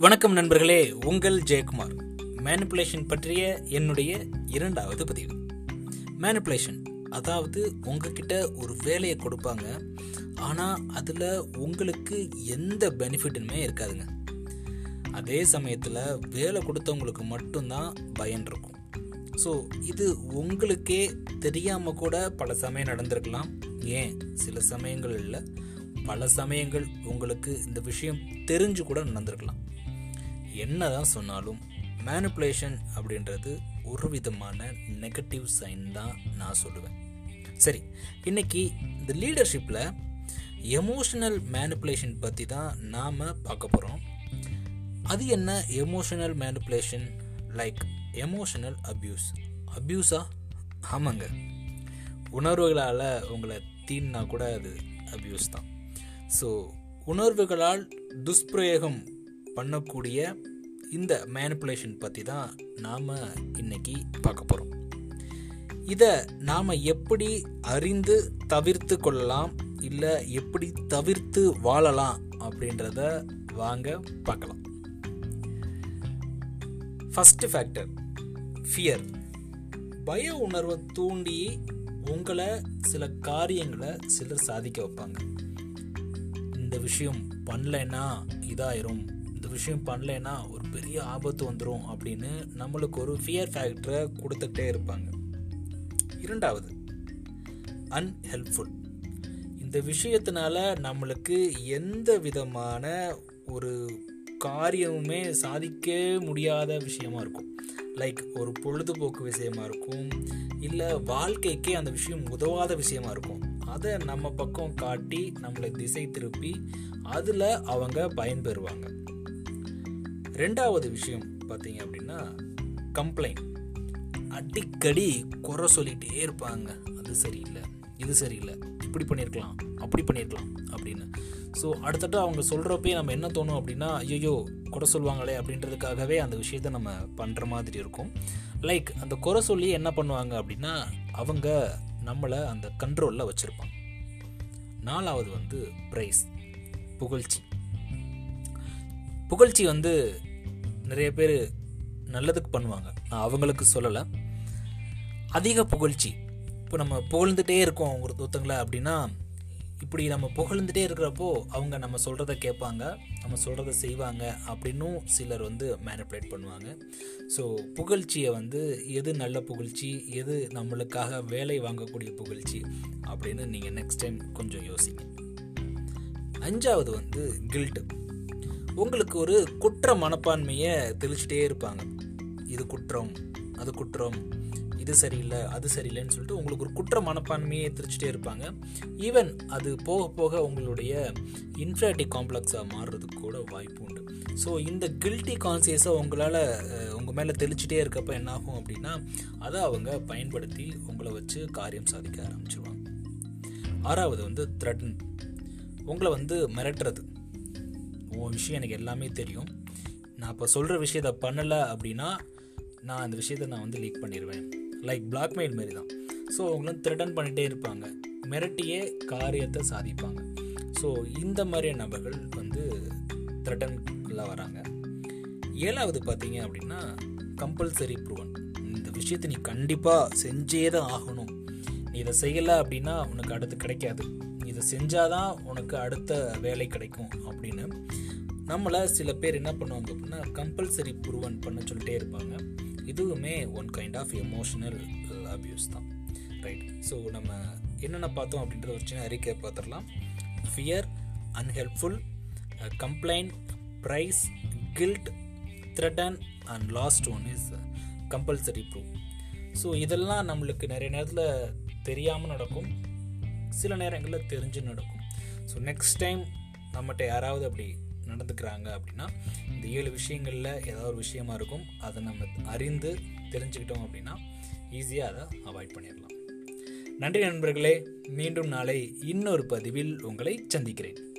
வணக்கம் நண்பர்களே உங்கள் ஜெயக்குமார். மேனிப்புலேஷன் பற்றிய என்னுடைய இரண்டாவது பதிவு. மேனிப்புலேஷன் அதாவது உங்ககிட்ட ஒரு வேலையை கொடுப்பாங்க ஆனால் அதில் உங்களுக்கு எந்த பெனிஃபிட்டுமே இருக்காதுங்க. அதே சமயத்தில் வேலை கொடுத்தவங்களுக்கு மட்டும்தான் பயன் இருக்கும். ஸோ இது உங்களுக்கே தெரியாமல் கூட பல சமயம் நடந்திருக்கலாம். ஏன்? சில சமயங்கள் இல்லை பல சமயங்கள் உங்களுக்கு இந்த விஷயம் தெரிஞ்சு கூட நடந்திருக்கலாம். என்னதான் சொன்னாலும் மேனிப்புலேஷன் அப்படின்றது ஒரு விதமான நெகட்டிவ் சைன் தான் நான் சொல்லுவேன். சரி இன்னைக்கு இந்த லீடர்ஷிப்பில் எமோஷனல் மேனிப்புலேஷன் பற்றி தான் நாம் பார்க்க போகிறோம் அது என்ன emotional manipulation like emotional abuse அப்யூஸா ஆமாங்க. உணர்வுகளால் உங்களை தீன்னா கூட அது அப்யூஸ் தான். ஸோ உணர்வுகளால் துஷ்பிரயோகம் பண்ணக்கூடிய இந்த மேனிப்புலேஷன் பற்றி தான் நாம் இன்னைக்கு பார்க்க போகிறோம் இதை நாம் எப்படி அறிந்து தவிர்த்து கொள்ளலாம் இல்லை எப்படி தவிர்த்து வாழலாம் அப்படின்றத வாங்க பார்க்கலாம். ஃபஸ்ட்டு ஃபேக்டர் ஃபியர் பய உணர்வை தூண்டி உங்களை சில காரியங்களை சிலர் சாதிக்க வைப்பாங்க. இந்த விஷயம் பண்ணலைன்னா இதாயிரும். இந்த விஷயம் பண்ணலைன்னா ஒரு பெரிய ஆபத்து வந்துடும் அப்படின்னு நம்மளுக்கு ஒரு ஃபியர் ஃபேக்டரை கொடுத்துட்டே இருப்பாங்க. இரண்டாவது அன்ஹெல்ப்ஃபுல் இந்த விஷயத்தினால நம்மளுக்கு எந்த விதமான ஒரு காரியமுமே சாதிக்க முடியாத விஷயமா இருக்கும். லைக் ஒரு பொழுதுபோக்கு விஷயமா இருக்கும் இல்லை வாழ்க்கைக்கே அந்த விஷயம் உதவாத விஷயமா இருக்கும். அதை நம்ம பக்கம் காட்டி நம்மளை திசை திருப்பி அதில் அவங்க பயன்பெறுவாங்க. ரெண்டாவது விஷயம் பார்த்தீங்க அப்படின்னா கம்ப்ளைண்ட் அடிக்கடி குறை சொல்லிகிட்டே இருப்பாங்க. அது சரியில்லை இது சரியில்லை இப்படி பண்ணியிருக்கலாம் அப்படி பண்ணியிருக்கலாம் அப்படின்னு. ஸோ அடுத்தட்டு அவங்க சொல்கிறப்பே நம்ம என்ன தோணும் அப்படின்னா ஐயோ குறை சொல்லுவாங்களே அப்படின்றதுக்காகவே அந்த விஷயத்த நம்ம பண்ணுற மாதிரி இருக்கும். லைக் அந்த குறை சொல்லி என்ன பண்ணுவாங்க அப்படின்னா அவங்க நம்மளை அந்த கண்ட்ரோலில் வச்சுருப்பாங்க. நாலாவது வந்து ப்ரைஸ் புகழ்ச்சி. புகழ்ச்சி வந்து நிறைய பேர் நல்லதுக்கு பண்ணுவாங்க. நான் அவங்களுக்கு சொல்லலை. அதிக புகழ்ச்சி. இப்போ நம்ம புகழ்ந்துகிட்டே இருக்கோம் ஒரு ஒருத்தங்கள அப்படின்னா இப்படி நம்ம புகழ்ந்துகிட்டே இருக்கிறப்போ அவங்க நம்ம சொல்கிறத கேட்பாங்க நம்ம சொல்கிறத செய்வாங்க அப்படின்னும் சிலர் வந்து மேனிப்புலேட் பண்ணுவாங்க. ஸோ புகழ்ச்சியை வந்து எது நல்ல புகழ்ச்சி எது நம்மளுக்காக வேலை வாங்கக்கூடிய புகழ்ச்சி அப்படின்னு நீங்கள் நெக்ஸ்ட் டைம் கொஞ்சம் யோசிங்க. அஞ்சாவது வந்து கில்ட்டு உங்களுக்கு ஒரு குற்ற மனப்பான்மையை தெளிச்சிட்டே இருப்பாங்க. இது குற்றம் அது குற்றம் இது சரியில்லை அது சரியில்லைன்னு சொல்லிட்டு உங்களுக்கு ஒரு குற்ற மனப்பான்மையை தெரிச்சுட்டே இருப்பாங்க. ஈவன் அது போக போக உங்களுடைய இன்ஃபிராட்டி காம்ப்ளெக்ஸாக மாறுறதுக்கு கூட வாய்ப்பு உண்டு. ஸோ இந்த கில்ட்டி கான்சியஸை உங்களால் உங்கள் மேலே தெளிச்சிட்டே இருக்கப்போ என்ன ஆகும் அப்படின்னா அதை அவங்க பயன்படுத்தி உங்களை வச்சு காரியம் சாதிக்க ஆரம்பிச்சிருவாங்க. ஆறாவது வந்து த்ரெட்டன் உங்களை வந்து மிரட்டுறது. உன் விஷயம் எனக்கு எல்லாமே தெரியும். நான் இப்போ சொல்கிற விஷயத்த பண்ணலை அப்படின்னா நான் அந்த விஷயத்த நான் வந்து லீக் பண்ணிடுவேன் லைக் பிளாக்மெயில் மாரி தான் ஸோ அவங்களும் த்ரெட்டன் பண்ணிகிட்டே இருப்பாங்க. மிரட்டியே காரியத்தை சாதிப்பாங்க. ஸோ இந்த மாதிரியான நபர்கள் வந்து த்ரெட்டன்ல வராங்க. ஏழாவது பார்த்தீங்க அப்படின்னா கம்பல்சரி ப்ரூவன் இந்த விஷயத்தை நீ கண்டிப்பாக செஞ்சே தான் ஆகணும். நீ இதை செய்யலை அப்படின்னா உனக்கு அடுத்து கிடைக்காது. இதை செஞ்சாதான் உனக்கு அடுத்த வேலை கிடைக்கும் அப்படின்னு. நம்மளை சில பேர் என்ன பண்ணுவாங்க அப்படின்னா கம்பல்சரி ப்ரூவன் பண்ண சொல்லிட்டே இருப்பாங்க. இதுவுமே one kind of emotional abuse தான். ரைட் ஸோ நம்ம என்னென்ன பார்த்தோம் அப்படின்றத ஒரு சின்ன அறிக்கை பார்த்துடலாம். Fear unhelpful complaint praise guilt threaten and last one is compulsory prove so இதெல்லாம் நம்மளுக்கு நிறைய நேரத்தில் தெரியாமல் நடக்கும். சில நேரங்களில் தெரிஞ்சு நடக்கும். ஸோ நெக்ஸ்ட் டைம் நம்மகிட்ட யாராவது அப்படி நடந்துக்கிறாங்க அப்படின்னா இந்த ஏழு விஷயங்களில் ஏதாவது ஒரு விஷயமா இருக்கும் அதை நம்ம அறிந்து தெரிஞ்சுக்கிட்டோம் அப்படின்னா ஈஸியாக அதை அவாய்ட் பண்ணிடலாம். நன்றி நண்பர்களே மீண்டும் நாளை இன்னொரு பதிவில் உங்களை சந்திக்கிறேன்.